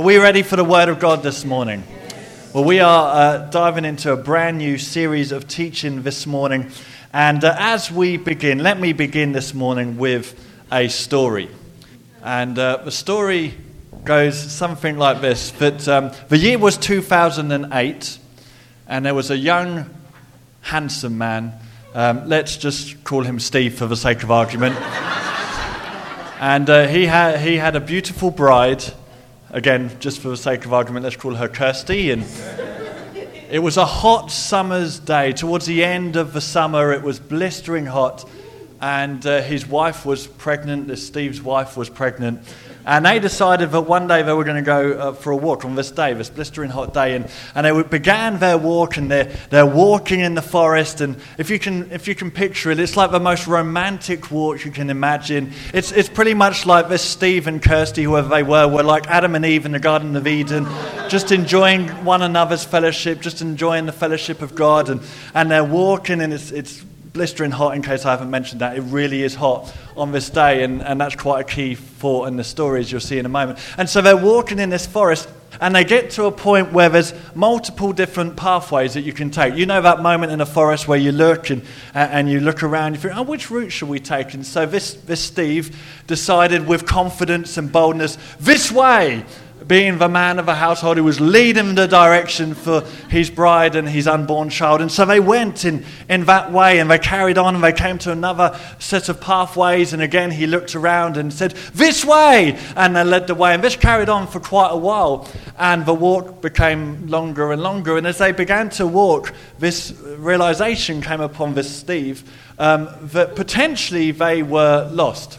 Are we ready for the Word of God this morning? Well, we are uh, diving into a brand new series of teaching this morning. And uh, as we begin, let me begin this morning with a story. And uh, the story goes something like this that um, the year was 2008, and there was a young, handsome man. Um, let's just call him Steve for the sake of argument. and uh, he, had, he had a beautiful bride Again, just for the sake of argument, let's call her Kirsty. And it was a hot summer's day. Towards the end of the summer, it was blistering hot. And uh, his wife was pregnant, Steve's wife was pregnant. And they decided that one day they were going to go uh, for a walk on this day, this blistering hot day. And, and they began their walk, and they're, they're walking in the forest. And if you, can, if you can picture it, it's like the most romantic walk you can imagine. It's, it's pretty much like this Steve and Kirsty, whoever they were, were like Adam and Eve in the Garden of Eden, just enjoying one another's fellowship, just enjoying the fellowship of God. And, and they're walking, and it's, it's blistering hot, in case I haven't mentioned that. It really is hot on this day, and, and that's quite a key thought in the stories you'll see in a moment. And so they're walking in this forest, and they get to a point where there's multiple different pathways that you can take. You know that moment in a forest where you look and, and you look around, you think, oh, which route should we take? And so this, this Steve decided with confidence and boldness, this way being the man of the household who was leading the direction for his bride and his unborn child. And so they went in, in that way and they carried on and they came to another set of pathways. And again, he looked around and said, This way! And they led the way. And this carried on for quite a while. And the walk became longer and longer. And as they began to walk, this realization came upon this Steve um, that potentially they were lost.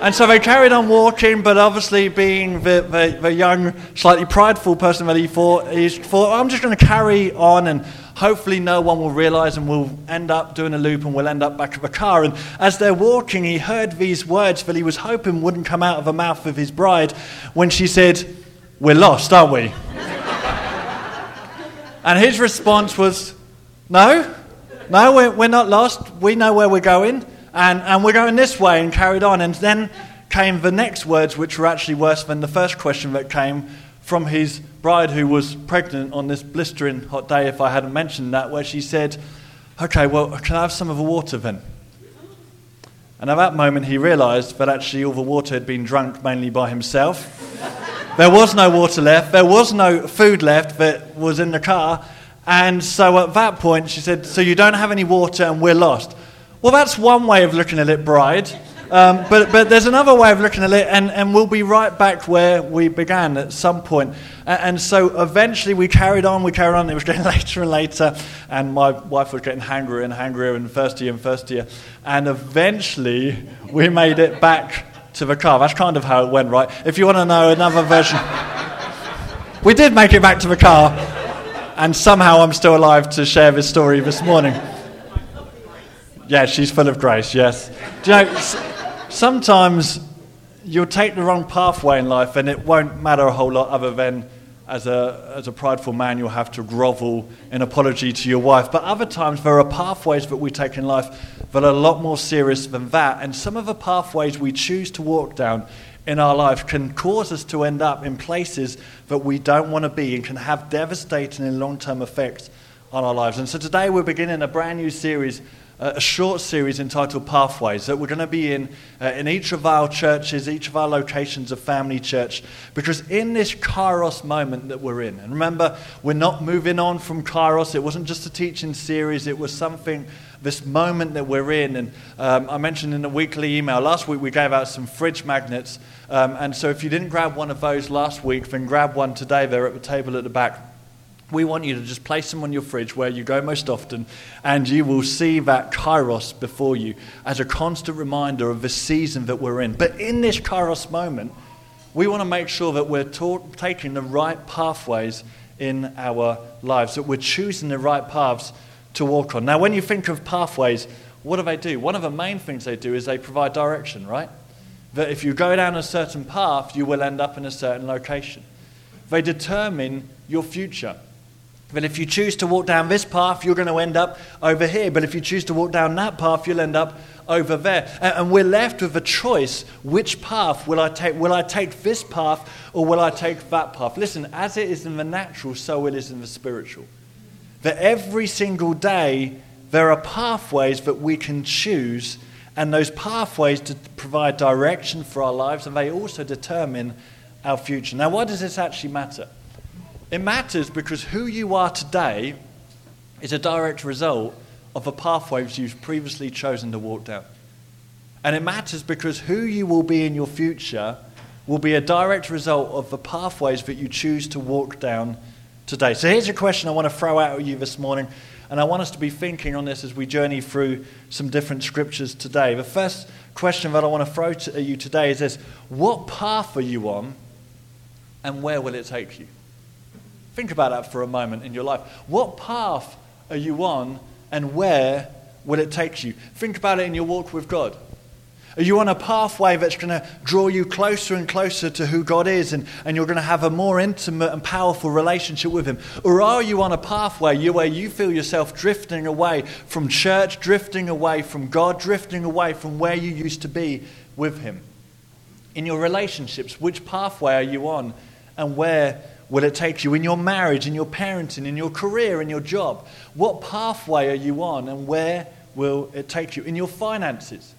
And so they carried on walking, but obviously, being the, the, the young, slightly prideful person that he thought, he thought, I'm just going to carry on and hopefully no one will realize and we'll end up doing a loop and we'll end up back at the car. And as they're walking, he heard these words that he was hoping wouldn't come out of the mouth of his bride when she said, We're lost, aren't we? and his response was, No, no, we're, we're not lost. We know where we're going. And, and we're going this way and carried on. And then came the next words, which were actually worse than the first question that came from his bride, who was pregnant on this blistering hot day, if I hadn't mentioned that, where she said, Okay, well, can I have some of the water then? And at that moment, he realized that actually all the water had been drunk mainly by himself. there was no water left, there was no food left that was in the car. And so at that point, she said, So you don't have any water and we're lost. Well, that's one way of looking at it, bride. Um, but, but there's another way of looking at it, and, and we'll be right back where we began at some point. And, and so eventually we carried on, we carried on, it was getting later and later, and my wife was getting hungrier and hungrier and thirstier and thirstier. And eventually we made it back to the car. That's kind of how it went, right? If you want to know another version, we did make it back to the car, and somehow I'm still alive to share this story this morning. Yeah, she's full of grace, yes. Do you know, sometimes you'll take the wrong pathway in life and it won't matter a whole lot other than as a, as a prideful man, you'll have to grovel in apology to your wife. But other times, there are pathways that we take in life that are a lot more serious than that. And some of the pathways we choose to walk down in our life can cause us to end up in places that we don't want to be and can have devastating and long term effects on our lives. And so today, we're beginning a brand new series a short series entitled Pathways that we're going to be in uh, in each of our churches, each of our locations of Family Church, because in this Kairos moment that we're in, and remember, we're not moving on from Kairos, it wasn't just a teaching series, it was something, this moment that we're in. And um, I mentioned in the weekly email, last week we gave out some fridge magnets. Um, and so if you didn't grab one of those last week, then grab one today, they're at the table at the back we want you to just place them on your fridge where you go most often, and you will see that kairos before you as a constant reminder of the season that we're in. But in this kairos moment, we want to make sure that we're taking the right pathways in our lives, that we're choosing the right paths to walk on. Now, when you think of pathways, what do they do? One of the main things they do is they provide direction, right? That if you go down a certain path, you will end up in a certain location. They determine your future. But if you choose to walk down this path, you're going to end up over here. But if you choose to walk down that path, you'll end up over there. And we're left with a choice which path will I take? Will I take this path or will I take that path? Listen, as it is in the natural, so it is in the spiritual. That every single day, there are pathways that we can choose, and those pathways to provide direction for our lives, and they also determine our future. Now, why does this actually matter? It matters because who you are today is a direct result of the pathways you've previously chosen to walk down. And it matters because who you will be in your future will be a direct result of the pathways that you choose to walk down today. So here's a question I want to throw out at you this morning, and I want us to be thinking on this as we journey through some different scriptures today. The first question that I want to throw to you today is this What path are you on, and where will it take you? Think about that for a moment in your life. What path are you on and where will it take you? Think about it in your walk with God. Are you on a pathway that's going to draw you closer and closer to who God is and, and you're going to have a more intimate and powerful relationship with Him? Or are you on a pathway where you feel yourself drifting away from church, drifting away from God, drifting away from where you used to be with Him? In your relationships, which pathway are you on and where will it take you? In your marriage, in your parenting, in your career, in your job? What pathway are you on and where will it take you? In your finances?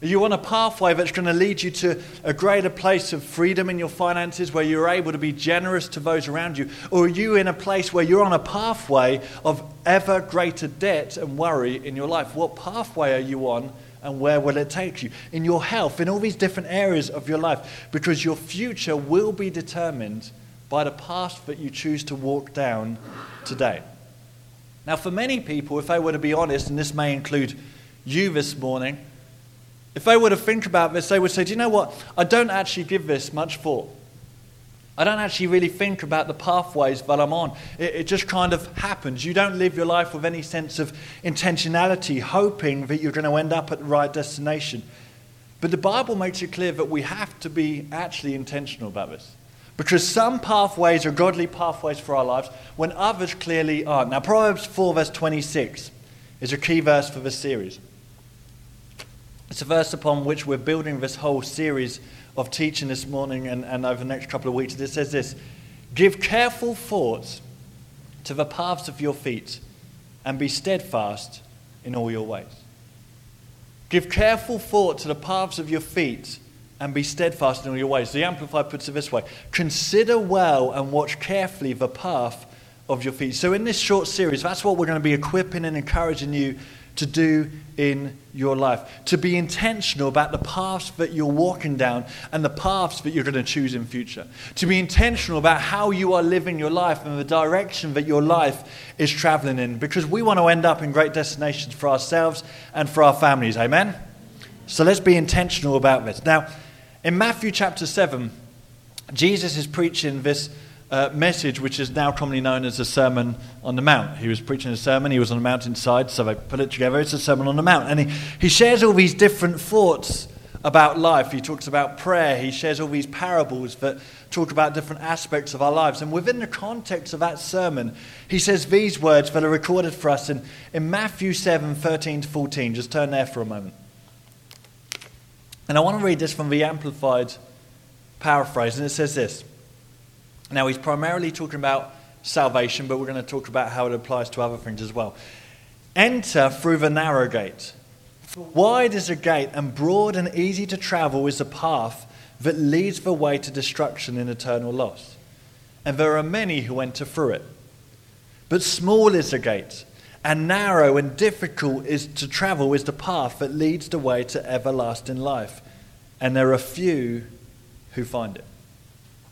Are you on a pathway that's going to lead you to a greater place of freedom in your finances where you're able to be generous to those around you? Or are you in a place where you're on a pathway of ever greater debt and worry in your life? What pathway are you on and where will it take you? In your health, in all these different areas of your life, because your future will be determined by the path that you choose to walk down today. Now, for many people, if they were to be honest, and this may include you this morning, if they were to think about this, they would say, Do you know what? I don't actually give this much thought. I don't actually really think about the pathways that I'm on. It, it, just kind of happens. You don't live your life with any sense of intentionality, hoping that you're going to end up at the right destination. But the Bible makes it clear that we have to be actually intentional about this. Because some pathways are godly pathways for our lives, when others clearly aren't. Now, Proverbs 4, verse 26 is a key verse for this series. It's a verse upon which we're building this whole series of teaching this morning and, and over the next couple of weeks. It says this Give careful thoughts to the paths of your feet and be steadfast in all your ways. Give careful thought to the paths of your feet and be steadfast in all your ways. The Amplified puts it this way Consider well and watch carefully the path of your feet. So, in this short series, that's what we're going to be equipping and encouraging you to do in your life. To be intentional about the paths that you're walking down and the paths that you're going to choose in future. To be intentional about how you are living your life and the direction that your life is traveling in. Because we want to end up in great destinations for ourselves and for our families. Amen? So let's be intentional about this. Now, in Matthew chapter 7, Jesus is preaching this uh, message, which is now commonly known as the Sermon on the Mount. He was preaching a sermon, he was on a mountainside, so they put it together. It's a Sermon on the Mount. And he, he shares all these different thoughts about life. He talks about prayer, he shares all these parables that talk about different aspects of our lives. And within the context of that sermon, he says these words that are recorded for us in, in Matthew 7 13 to 14. Just turn there for a moment. And I want to read this from the Amplified paraphrase, and it says this. Now, he's primarily talking about salvation, but we're going to talk about how it applies to other things as well. Enter through the narrow gate. Wide is the gate, and broad and easy to travel is the path that leads the way to destruction and eternal loss. And there are many who enter through it. But small is the gate, and narrow and difficult is to travel is the path that leads the way to everlasting life. And there are few who find it.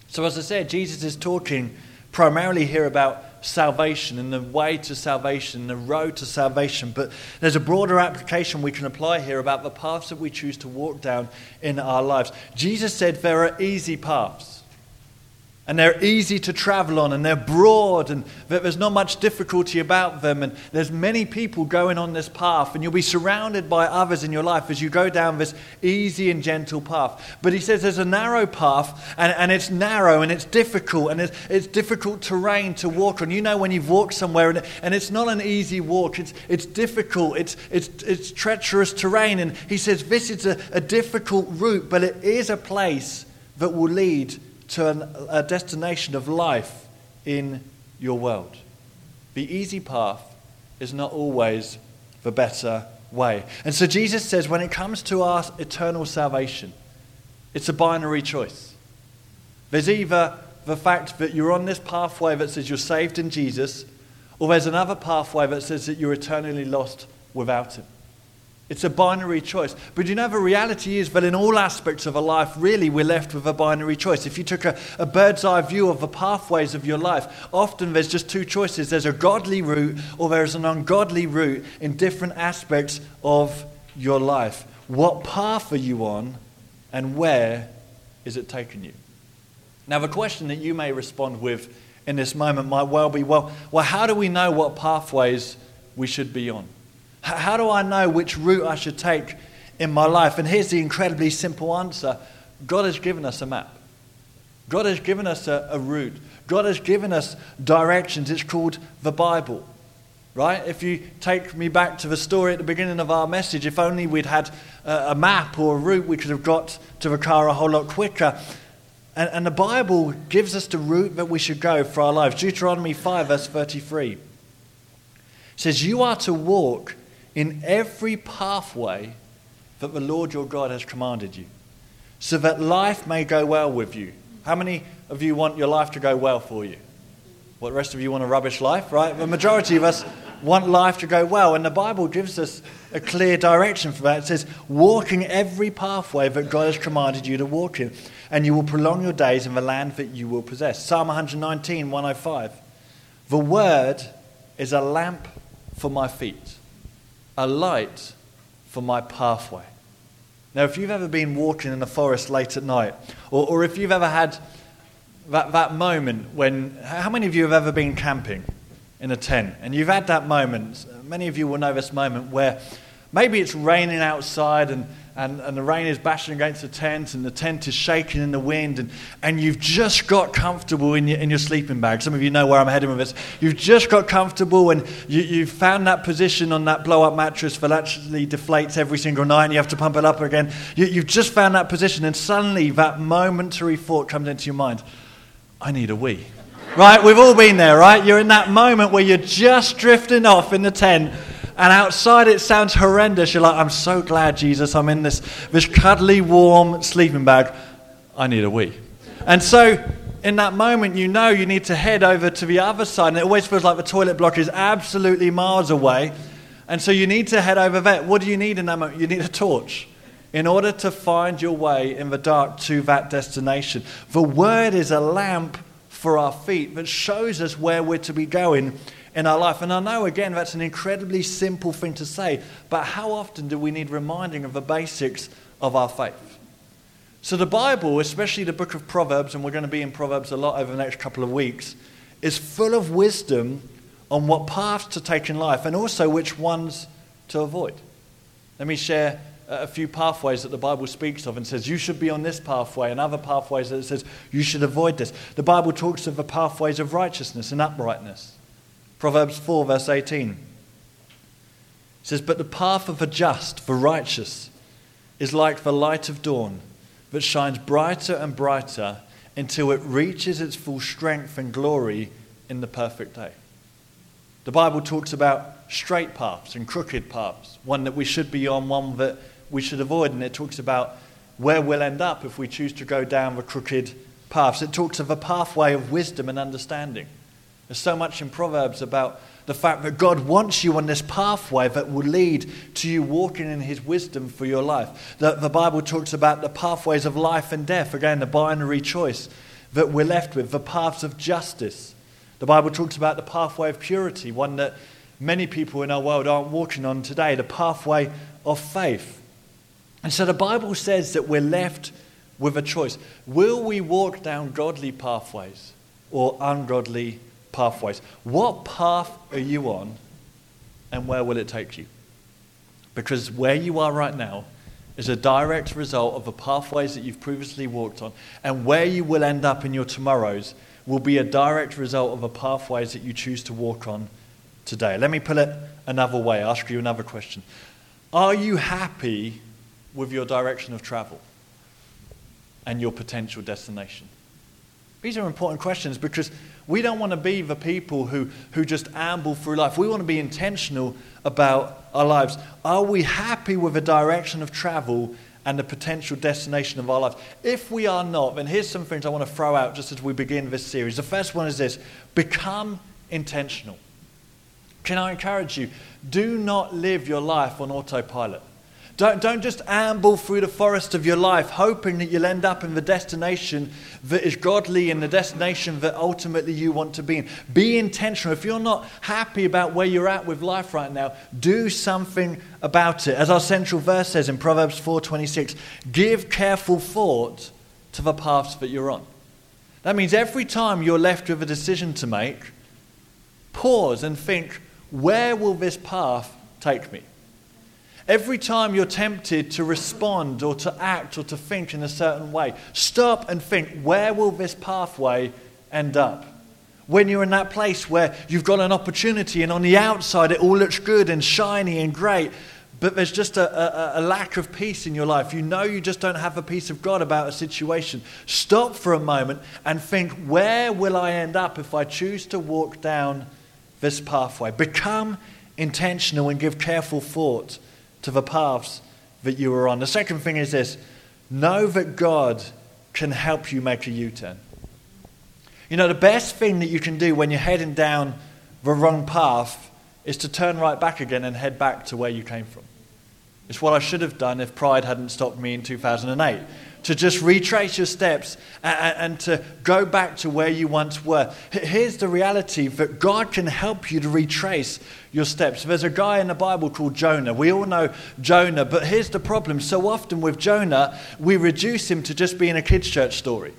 So, as I said, Jesus is talking primarily here about salvation and the way to salvation, the road to salvation. But there's a broader application we can apply here about the paths that we choose to walk down in our lives. Jesus said there are easy paths and they're easy to travel on and they're broad and there's not much difficulty about them and there's many people going on this path and you'll be surrounded by others in your life as you go down this easy and gentle path. But he says there's a narrow path and, and it's narrow and it's difficult and it's, it's difficult terrain to walk on. You know when you've walked somewhere and, and it's not an easy walk. It's, it's difficult. It's, it's, it's treacherous terrain. And he says this is a, a difficult route but it is a place that will lead to an, a destination of life in your world. The easy path is not always the better way. And so Jesus says when it comes to our eternal salvation, it's a binary choice. There's either the fact that you're on this pathway that says you're saved in Jesus, or there's another pathway that says that you're eternally lost without Him. It's a binary choice. But you know, the reality is that in all aspects of a life, really, we're left with a binary choice. If you took a, a, bird's eye view of the pathways of your life, often there's just two choices there's a godly route or there's an ungodly route in different aspects of your life. What path are you on and where is it taking you? Now, the question that you may respond with in this moment might well be well, well how do we know what pathways we should be on? How do I know which route I should take in my life? And here's the incredibly simple answer God has given us a map. God has given us a, a route. God has given us directions. It's called the Bible. Right? If you take me back to the story at the beginning of our message, if only we'd had a, map or a route, we could have got to the car a whole lot quicker. And, and the Bible gives us the route that we should go for our lives. Deuteronomy 5, verse 33 says, You are to walk in every pathway that the Lord your God has commanded you, so that life may go well with you. How many of you want your life to go well for you? What, the rest of you want a rubbish life, right? The majority of us want life to go well, and the Bible gives us a clear direction for that. It says, Walking every pathway that God has commanded you to walk in, and you will prolong your days in the land that you will possess. Psalm 119, 105. The word is a lamp for my feet a light for my pathway. Now, if you've ever been walking in the forest late at night, or, or if you've ever had that, that moment when, how many of you have ever been camping in a tent? And you've had that moment, many of you will know this moment where maybe it's raining outside and and, and the rain is bashing against the tent, and the tent is shaking in the wind, and, and you've just got comfortable in your, in your sleeping bag. Some of you know where I'm heading with this. You've just got comfortable, and you, you've found that position on that blow up mattress that actually deflates every single night, and you have to pump it up again. You, you've just found that position, and suddenly that momentary thought comes into your mind I need a wee. Right? We've all been there, right? You're in that moment where you're just drifting off in the tent and outside it sounds horrendous. You're like, I'm so glad, Jesus, I'm in this, this cuddly, warm sleeping bag. I need a wee. And so in that moment, you know you need to head over to the other side. And it always feels like the toilet block is absolutely miles away. And so you need to head over there. What do you need in that moment? You need a torch in order to find your way in the dark to that destination. The word is a lamp for our feet that shows us where we're to be going in our life. And I know, again, that's an incredibly simple thing to say, but how often do we need reminding of the basics of our faith? So, the Bible, especially the book of Proverbs, and we're going to be in Proverbs a lot over the next couple of weeks, is full of wisdom on what paths to take in life and also which ones to avoid. Let me share a few pathways that the Bible speaks of and says you should be on this pathway, and other pathways that it says you should avoid this. The Bible talks of the pathways of righteousness and uprightness. Proverbs 4, verse 18 says, But the path of the just, the righteous, is like the light of dawn that shines brighter and brighter until it reaches its full strength and glory in the perfect day. The Bible talks about straight paths and crooked paths, one that we should be on, one that we should avoid, and it talks about where we'll end up if we choose to go down the crooked paths. It talks of a pathway of wisdom and understanding. There's so much in Proverbs about the fact that God wants you on this pathway that will lead to you walking in His wisdom for your life. The, the Bible talks about the pathways of life and death, again, the binary choice that we're left with, the paths of justice. The Bible talks about the pathway of purity, one that many people in our world aren't walking on today, the pathway of faith. And so the Bible says that we're left with a choice. Will we walk down godly pathways or ungodly pathways? What path are you on and where will it take you? Because where you are right now is a direct result of the pathways that you've previously walked on, and where you will end up in your tomorrows will be a direct result of the pathways that you choose to walk on today. Let me put it another way, ask you another question. Are you happy with your direction of travel and your potential destination? These are important questions because we don't want to be the people who, who just amble through life. We want to be intentional about our lives. Are we happy with the direction of travel and the potential destination of our lives? If we are not, then here's some things I want to throw out just as we begin this series. The first one is this become intentional. Can I encourage you? Do not live your life on autopilot. Don't, don't just amble through the forest of your life hoping that you'll end up in the destination that is godly and the destination that ultimately you want to be in. Be intentional. If you're not happy about where you're at with life right now, do something about it. As our central verse says in Proverbs 4:26, give careful thought to the paths that you're on. That means every time you're left with a decision to make, pause and think, where will this path take me? Every time you're tempted to respond or to act or to think in a certain way, stop and think where will this pathway end up? When you're in that place where you've got an opportunity and on the outside it all looks good and shiny and great, but there's just a, a, a, lack of peace in your life. You know you just don't have the peace of God about a situation. Stop for a moment and think where will I end up if I choose to walk down this pathway? Become intentional and give careful thought to the paths that you are on. The second thing is this know that God can help you make a U turn. You know, the best thing that you can do when you're heading down the wrong path is to turn right back again and head back to where you came from. It's what I should have done if pride hadn't stopped me in 2008 to just retrace your steps and, and, to go back to where you once were. Here's the reality that God can help you to retrace your steps. There's a guy in the Bible called Jonah. We all know Jonah, but here's the problem. So often with Jonah, we reduce him to just being a kid's church story.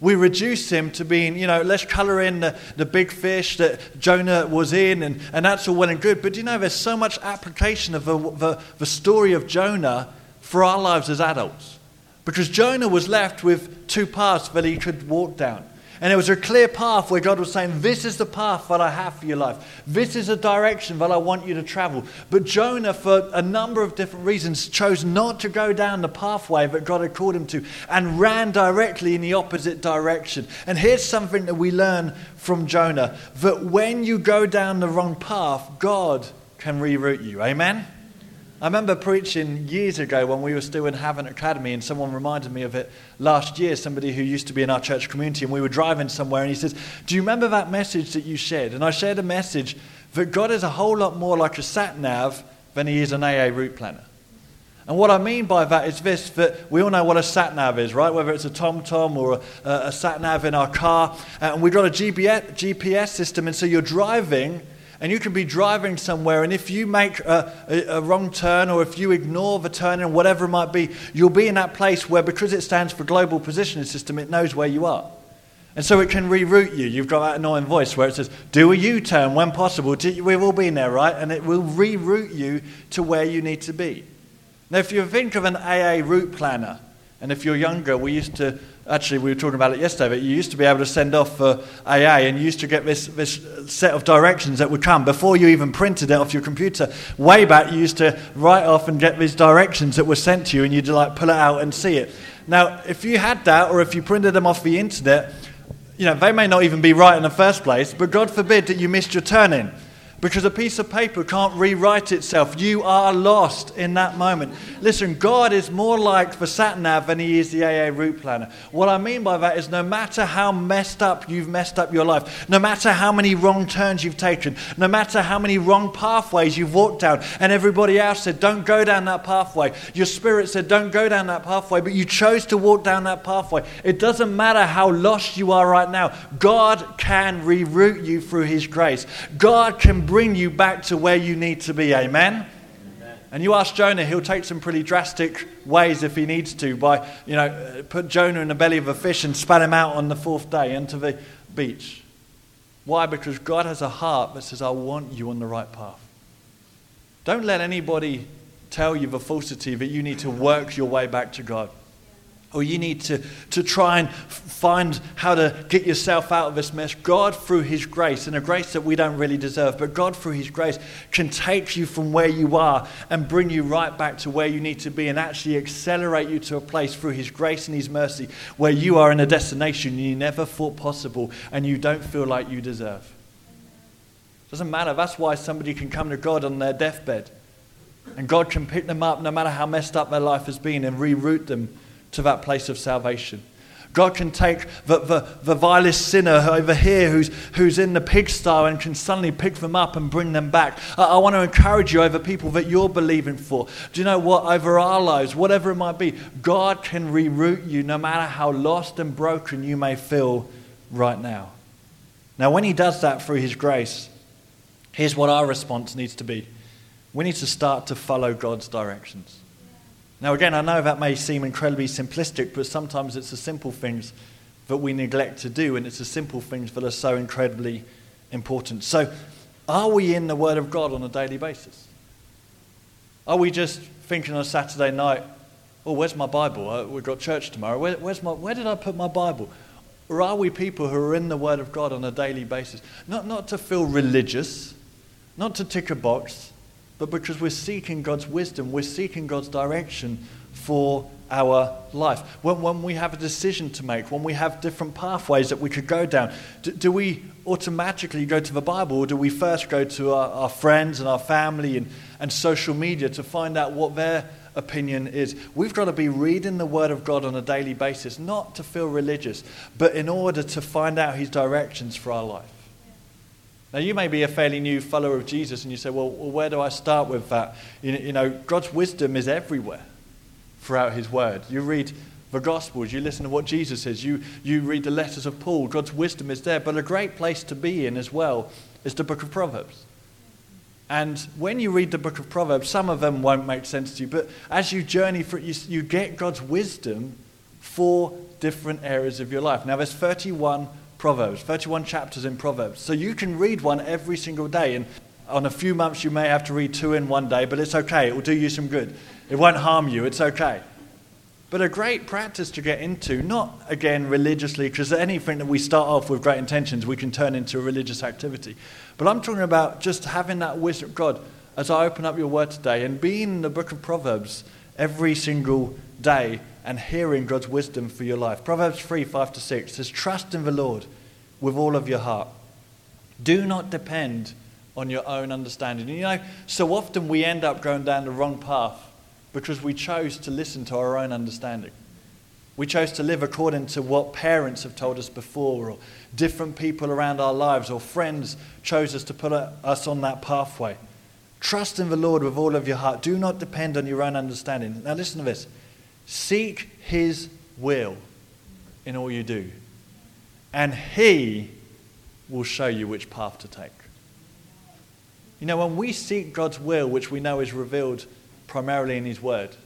We reduce him to being, you know, let's color in the, the big fish that Jonah was in, and, and that's all well and good. But do you know, there's so much application of the, the, the story of Jonah for our lives as adults. Because Jonah was left with two paths that he could walk down. And it was a clear path where God was saying, This is the path that I have for your life. This is a direction that I want you to travel. But Jonah, for a number of different reasons, chose not to go down the pathway that God had called him to and ran directly in the opposite direction. And here's something that we learn from Jonah that when you go down the wrong path, God can reroute you. Amen? I remember preaching years ago when we were still in Haven Academy, and someone reminded me of it last year. Somebody who used to be in our church community, and we were driving somewhere, and he says, Do you remember that message that you shared? And I shared a message that God is a whole lot more like a sat nav than he is an AA route planner. And what I mean by that is this that we all know what a sat nav is, right? Whether it's a TomTom or a, a sat nav in our car. And we've got a GPS system, and so you're driving and you can be driving somewhere, and if you make a, a, a, wrong turn or if you ignore the turn and whatever it might be, you'll be in that place where, because it stands for Global Positioning System, it knows where you are. And so it can reroute you. You've got that annoying voice where it says, do a U turn when possible. We've all been there, right? And it will reroute you to where you need to be. Now, if you think of an AA route planner, and if you're younger, we used to actually, we were talking about it yesterday, but you used to be able to send off for AA and you used to get this, this set of directions that would come before you even printed it off your computer. Way back, you used to write off and get these directions that were sent to you and you'd like pull it out and see it. Now, if you had that or if you printed them off the internet, you know, they may not even be right in the first place, but God forbid that you missed your turn in because a piece of paper can't rewrite itself. You are lost in that moment. Listen, God is more like the sat nav than He is the AA route planner. What I mean by that is no matter how messed up you've messed up your life, no matter how many wrong turns you've taken, no matter how many wrong pathways you've walked down, and everybody else said, don't go down that pathway. Your spirit said, don't go down that pathway, but you chose to walk down that pathway. It doesn't matter how lost you are right now, God can reroute you through His grace. God can bring you back to where you need to be. Amen? Amen? And you ask Jonah, he'll take some pretty drastic ways if he needs to by, you know, put Jonah in the belly of a fish and spat him out on the fourth day into the beach. Why? Because God has a heart that says, I want you on the right path. Don't let anybody tell you the falsity that you need to work your way back to God or you need to, to try and find how to get yourself out of this mess. God, through His grace, and a grace that we don't really deserve, but God, through His grace, can take you from where you are and bring you right back to where you need to be and actually accelerate you to a place through His grace and His mercy where you are in a destination you never thought possible and you don't feel like you deserve. Doesn't matter. That's why somebody can come to God on their deathbed. And God can pick them up no matter how messed up their life has been and reroute them to that place of salvation. God can take the, the, the vilest sinner over here who's, who's in the pigsty and can suddenly pick them up and bring them back. I, I want to encourage you over people that you're believing for. Do you know what? Over our lives, whatever it might be, God can reroute you no matter how lost and broken you may feel right now. Now, when He does that through His grace, here's what our response needs to be we need to start to follow God's directions. Now, again, I know that may seem incredibly simplistic, but sometimes it's the simple things that we neglect to do, and it's the simple things that are so incredibly important. So, are we in the Word of God on a daily basis? Are we just thinking on Saturday night, oh, where's my Bible? Uh, we've got church tomorrow. Where, where's my, where did I put my Bible? Or are we people who are in the Word of God on a daily basis? Not, not to feel religious, not to tick a box, but because we're seeking God's wisdom, we're seeking God's direction for our life. When, when we have a decision to make, when we have different pathways that we could go down, do, do we automatically go to the Bible or do we first go to our, our friends and our family and, and social media to find out what their opinion is. We've got to be reading the Word of God on a daily basis, not to feel religious, but in order to find out His directions for our life. Now, you may be a fairly new follower of Jesus and you say, well, well where do I start with that? You, you know, God's wisdom is everywhere throughout His Word. You read the Gospels, you listen to what Jesus says, you, you read the letters of Paul. God's wisdom is there. But a great place to be in as well is the book of Proverbs. And when you read the book of Proverbs, some of them won't make sense to you, but as you journey through you, you get God's wisdom for different areas of your life. Now, there's 31 Proverbs, 31 chapters in Proverbs. So you can read one every single day. And on a few months, you may have to read two in one day, but it's okay. It will do you some good. It won't harm you. It's okay. But a great practice to get into, not again religiously, because anything that we start off with great intentions, we can turn into a religious activity. But I'm talking about just having that wisdom of God as I open up your word today and being in the book of Proverbs every single day and hearing God's wisdom for your life. Proverbs 3 5 to 6 says, Trust in the Lord with all of your heart. Do not depend on your own understanding. You know, so often we end up going down the wrong path because we chose to listen to our own understanding. We chose to live according to what parents have told us before, or different people around our lives, or friends chose us to put us on that pathway. Trust in the Lord with all of your heart. Do not depend on your own understanding. Now, listen to this seek His will in all you do, and He will show you which path to take. You know, when we seek God's will, which we know is revealed primarily in His Word,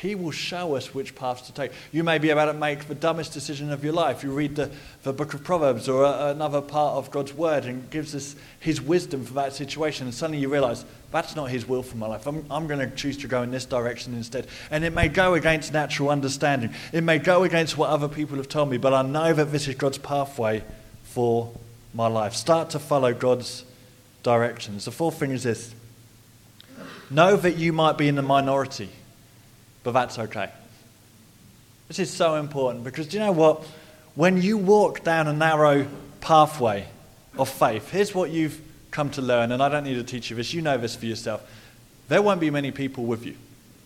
he will show us which paths to take. You may be about to make the dumbest decision of your life. You read the, the book of Proverbs or a, another part of God's word and gives us his wisdom for that situation. And suddenly you realize that's not his will for my life. I'm, I'm going to choose to go in this direction instead. And it may go against natural understanding, it may go against what other people have told me, but I know that this is God's pathway for my life. Start to follow God's directions. The fourth thing is this know that you might be in the minority but that's okay. This is so important because do you know what? When you walk down a narrow pathway of faith, here's what you've come to learn, and I don't need to teach you this, you know this for yourself. There won't be many people with you.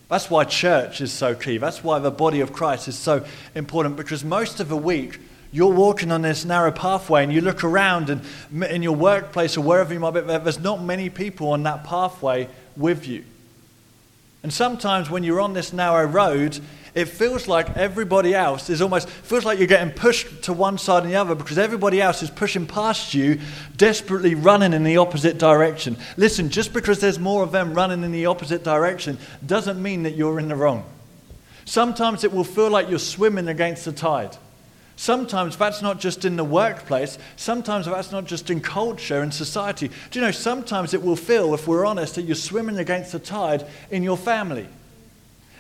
That's why church is so key. That's why the body of Christ is so important because most of the week you're walking on this narrow pathway and you look around and in your workplace or wherever you might be, there's not many people on that pathway with you. And sometimes when you're on this narrow road, it feels like everybody else is almost feels like you're getting pushed to one side and the other because everybody else is pushing past you desperately running in the opposite direction. Listen just because there's more of them running in the opposite direction doesn't mean that you're in the wrong. Sometimes it will feel like you're swimming against the tide Sometimes that's not just in the workplace, sometimes that's not just in culture and society. Do you know, sometimes it will feel, if we're honest, that you're swimming against the tide in your family.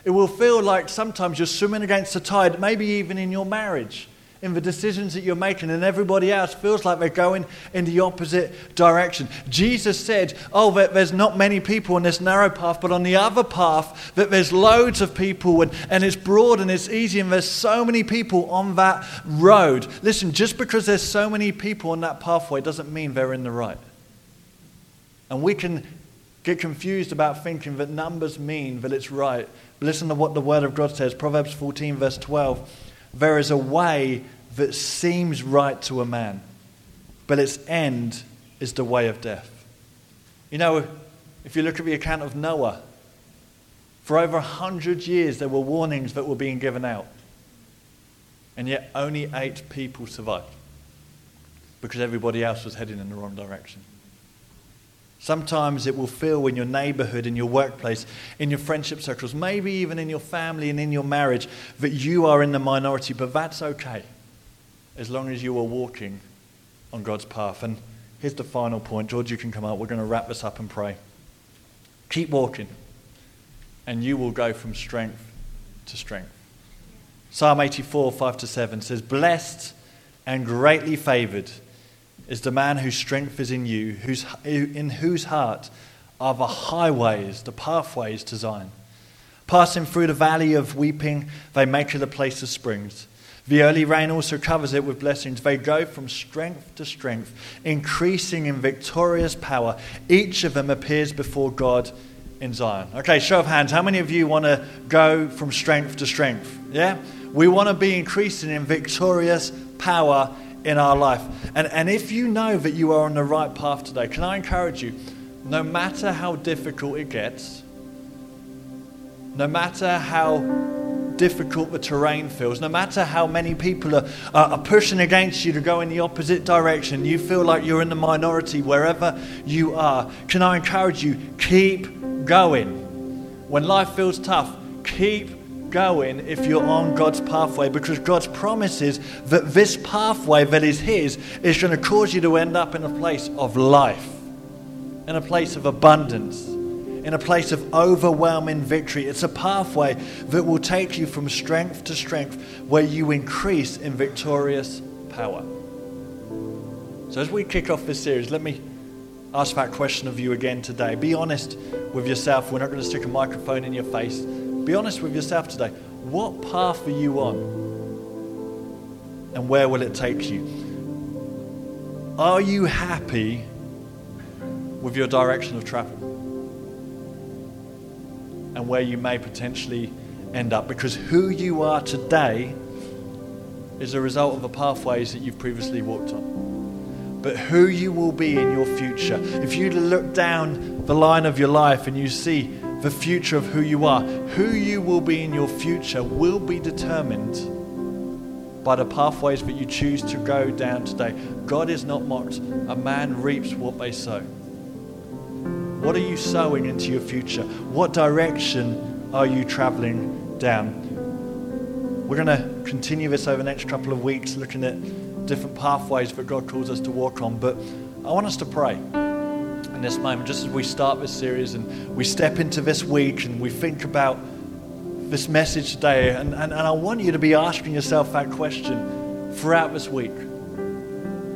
It will feel like sometimes you're swimming against the tide, maybe even in your marriage in the decisions that you're making, and everybody else feels like they're going in the opposite direction. Jesus said, Oh, there's not many people on this narrow path, but on the other path, that there's loads of people, and, and it's broad and it's easy, and there's so many people on that road. Listen, just because there's so many people on that pathway doesn't mean they're in the right. And we can get confused about thinking that numbers mean that it's right. Listen to what the Word of God says Proverbs 14, verse 12. There is a way that seems right to a man, but its end is the way of death. You know, if you look at the account of Noah, for over a hundred years there were warnings that were being given out. And yet only eight people survived because everybody else was heading in the wrong direction. Sometimes it will feel in your neighborhood, in your workplace, in your friendship circles, maybe even in your family and in your marriage, that you are in the minority, but that's okay as long as you are walking on God's path. And here's the final point. George, you can come up. We're going to wrap this up and pray. Keep walking, and you will go from strength to strength. Psalm 84, 5 to 7 says, Blessed and greatly favored is the man whose strength is in you, whose, in whose heart are the highways, the pathways to Zion. Passing through the valley of weeping, they make it a place of springs. The early rain also covers it with blessings. They go from strength to strength, increasing in victorious power. Each of them appears before God in Zion. Okay, show of hands. How many of you want to go from strength to strength? Yeah? We want to be increasing in victorious power in our life. And, and if you know that you are on the right path today, can I encourage you, no matter how difficult it gets, no matter how difficult the terrain feels, no matter how many people are, are pushing against you to go in the opposite direction, you feel like you're in the minority wherever you are, can I encourage you, keep going. When life feels tough, keep going if you're on God's pathway because God's promises that this pathway that is His is going to cause you to end up in a place of life, in a place of abundance, in a place of overwhelming victory. It's a pathway that will take you from strength to strength where you increase in victorious power. So, as we kick off this series, let me ask that question of you again today. Be honest with yourself. We're not going to stick a microphone in your face. Be honest with yourself today. What path are you on? And where will it take you? Are you happy with your direction of travel? And where you may potentially end up? Because who you are today is a result of the pathways that you've previously walked on. But who you will be in your future, if you look down the line of your life and you see the future of who you are. Who you will be in your future will be determined by the pathways that you choose to go down today. God is not mocked. A man reaps what they sow. What are you sowing into your future? What direction are you traveling down? We're going to continue this over the next couple of weeks, looking at different pathways that God calls us to walk on. But I want us to pray in this moment, just as we start this series and we step into this week and we think about this message today. And, and, and I want you to be asking yourself that question throughout this week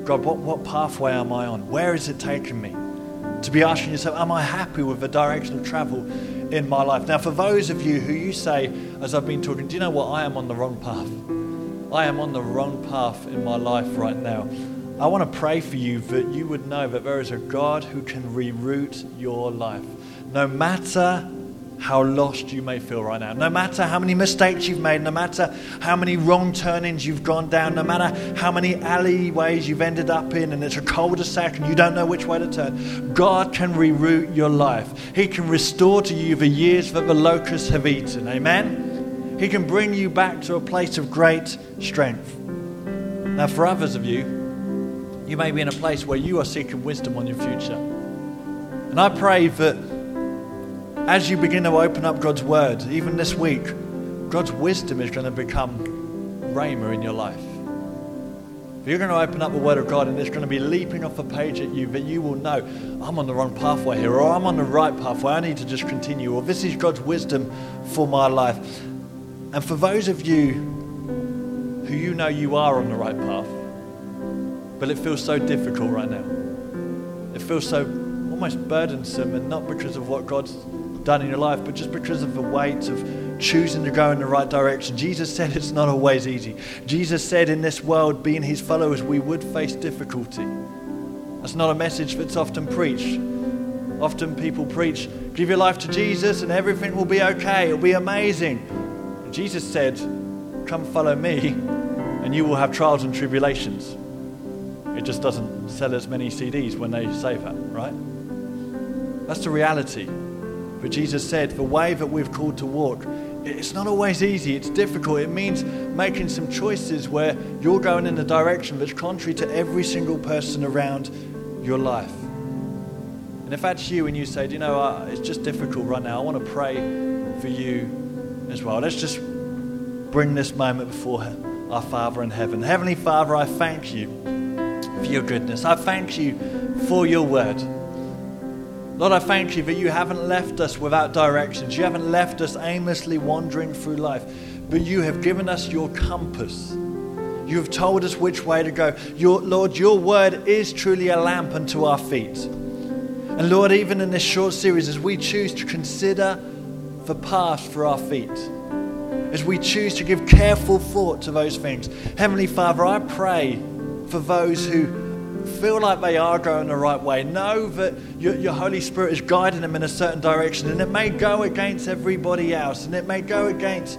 God, what, what pathway am I on? Where is it taking me? To be asking yourself, am I happy with the direction of travel in my life? Now, for those of you who you say, as I've been talking, do you know what? I am on the wrong path. I am on the wrong path in my life right now. I want to pray for you that you would know that there is a God who can reroute your life. No matter how lost you may feel right now, no matter how many mistakes you've made, no matter how many wrong turnings you've gone down, no matter how many alleyways you've ended up in and it's a cul-de-sac and you don't know which way to turn, God can reroute your life. He can restore to you the years that the locusts have eaten. Amen? He can bring you back to a place of great strength. Now, for others of you, you may be in a place where you are seeking wisdom on your future. And I pray that as you begin to open up God's word, even this week, God's wisdom is going to become rhema in your life. If you're going to open up the Word of God and it's going to be leaping off a page at you, that you will know, I'm on the wrong pathway here, or I'm on the right pathway, I need to just continue, or this is God's wisdom for my life. And for those of you who you know you are on the right path, but it feels so difficult right now, it feels so almost burdensome, and not because of what God's done in your life, but just because of the weight of choosing to go in the right direction. Jesus said it's not always easy. Jesus said in this world, being his followers, we would face difficulty. That's not a message that's often preached. Often people preach, give your life to Jesus and everything will be okay, it'll be amazing. Jesus said, come follow me and you will have trials and tribulations. It just doesn't sell as many CDs when they say that, right? That's the reality. But Jesus said, the way that we've called to walk, it's not always easy. It's difficult. It means making some choices where you're going in a direction that's contrary to every single person around your life. And if that's you and you say, you know, uh, it's just difficult right now, I want to pray for you as well. Let's just bring this moment before our Father in heaven. Heavenly Father, I thank you for your goodness. I thank you for your word. Lord, I thank you that you haven't left us without directions. You haven't left us aimlessly wandering through life, but you have given us your compass. You have told us which way to go. Your, Lord, your word is truly a lamp unto our feet. And Lord, even in this short series, as we choose to consider the path for our feet, as we choose to give careful thought to those things, Heavenly Father, I pray for those who feel like they are going the right way, know that your, your, Holy Spirit is guiding them in a certain direction. And it may go against everybody else, and it may go against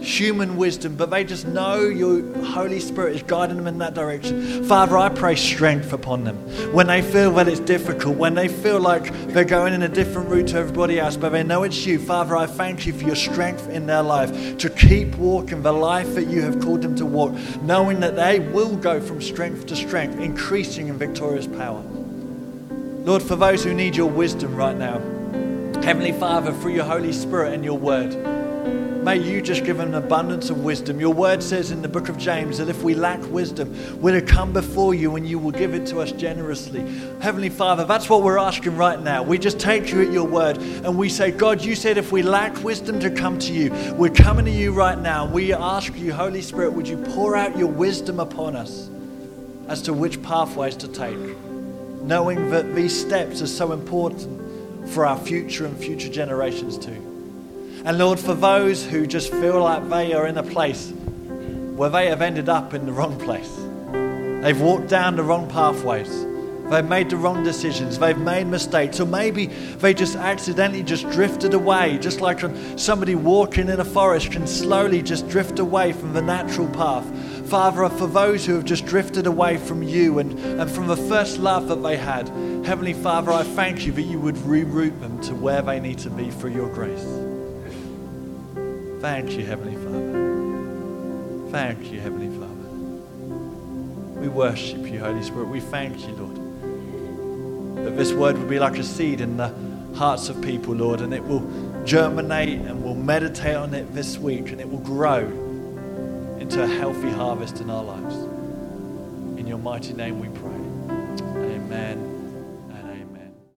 human wisdom, but they just know your Holy Spirit is guiding them in that direction. Father, I pray strength upon them. When they feel that it's difficult, when they feel like they're going in a different route to everybody else, but they know it's you, Father, I thank you for your strength in their life to keep walking the life that you have called them to walk, knowing that they will go from strength to strength, increasing in victorious power. Lord, for those who need your wisdom right now, Heavenly Father, through your Holy Spirit and your word, May you just give an abundance of wisdom. Your word says in the book of James that if we lack wisdom, we're to come before you and you will give it to us generously. Heavenly Father, that's what we're asking right now. We just take you at your word and we say, God, you said if we lack wisdom to come to you, we're coming to you right now. We ask you, Holy Spirit, would you pour out your wisdom upon us as to which pathways to take, knowing that these steps are so important for our future and future generations too. And Lord, for those who just feel like they are in a place where they have ended up in the wrong place, they've walked down the wrong pathways. They've made the wrong decisions. They've made mistakes. Or maybe they just accidentally just drifted away, just like somebody walking in a forest can slowly just drift away from the natural path. Father, for those who have just drifted away from you and, and from the first love that they had, Heavenly Father, I thank you that you would reroute them to where they need to be for your grace. Thank you, Heavenly Father. Thank you, Heavenly Father. We worship you, Holy Spirit. We thank you, Lord. That this word will be like a seed in the hearts of people, Lord, and it will germinate and we'll meditate on it this week and it will grow into a healthy harvest in our lives. In your mighty name we pray. Amen.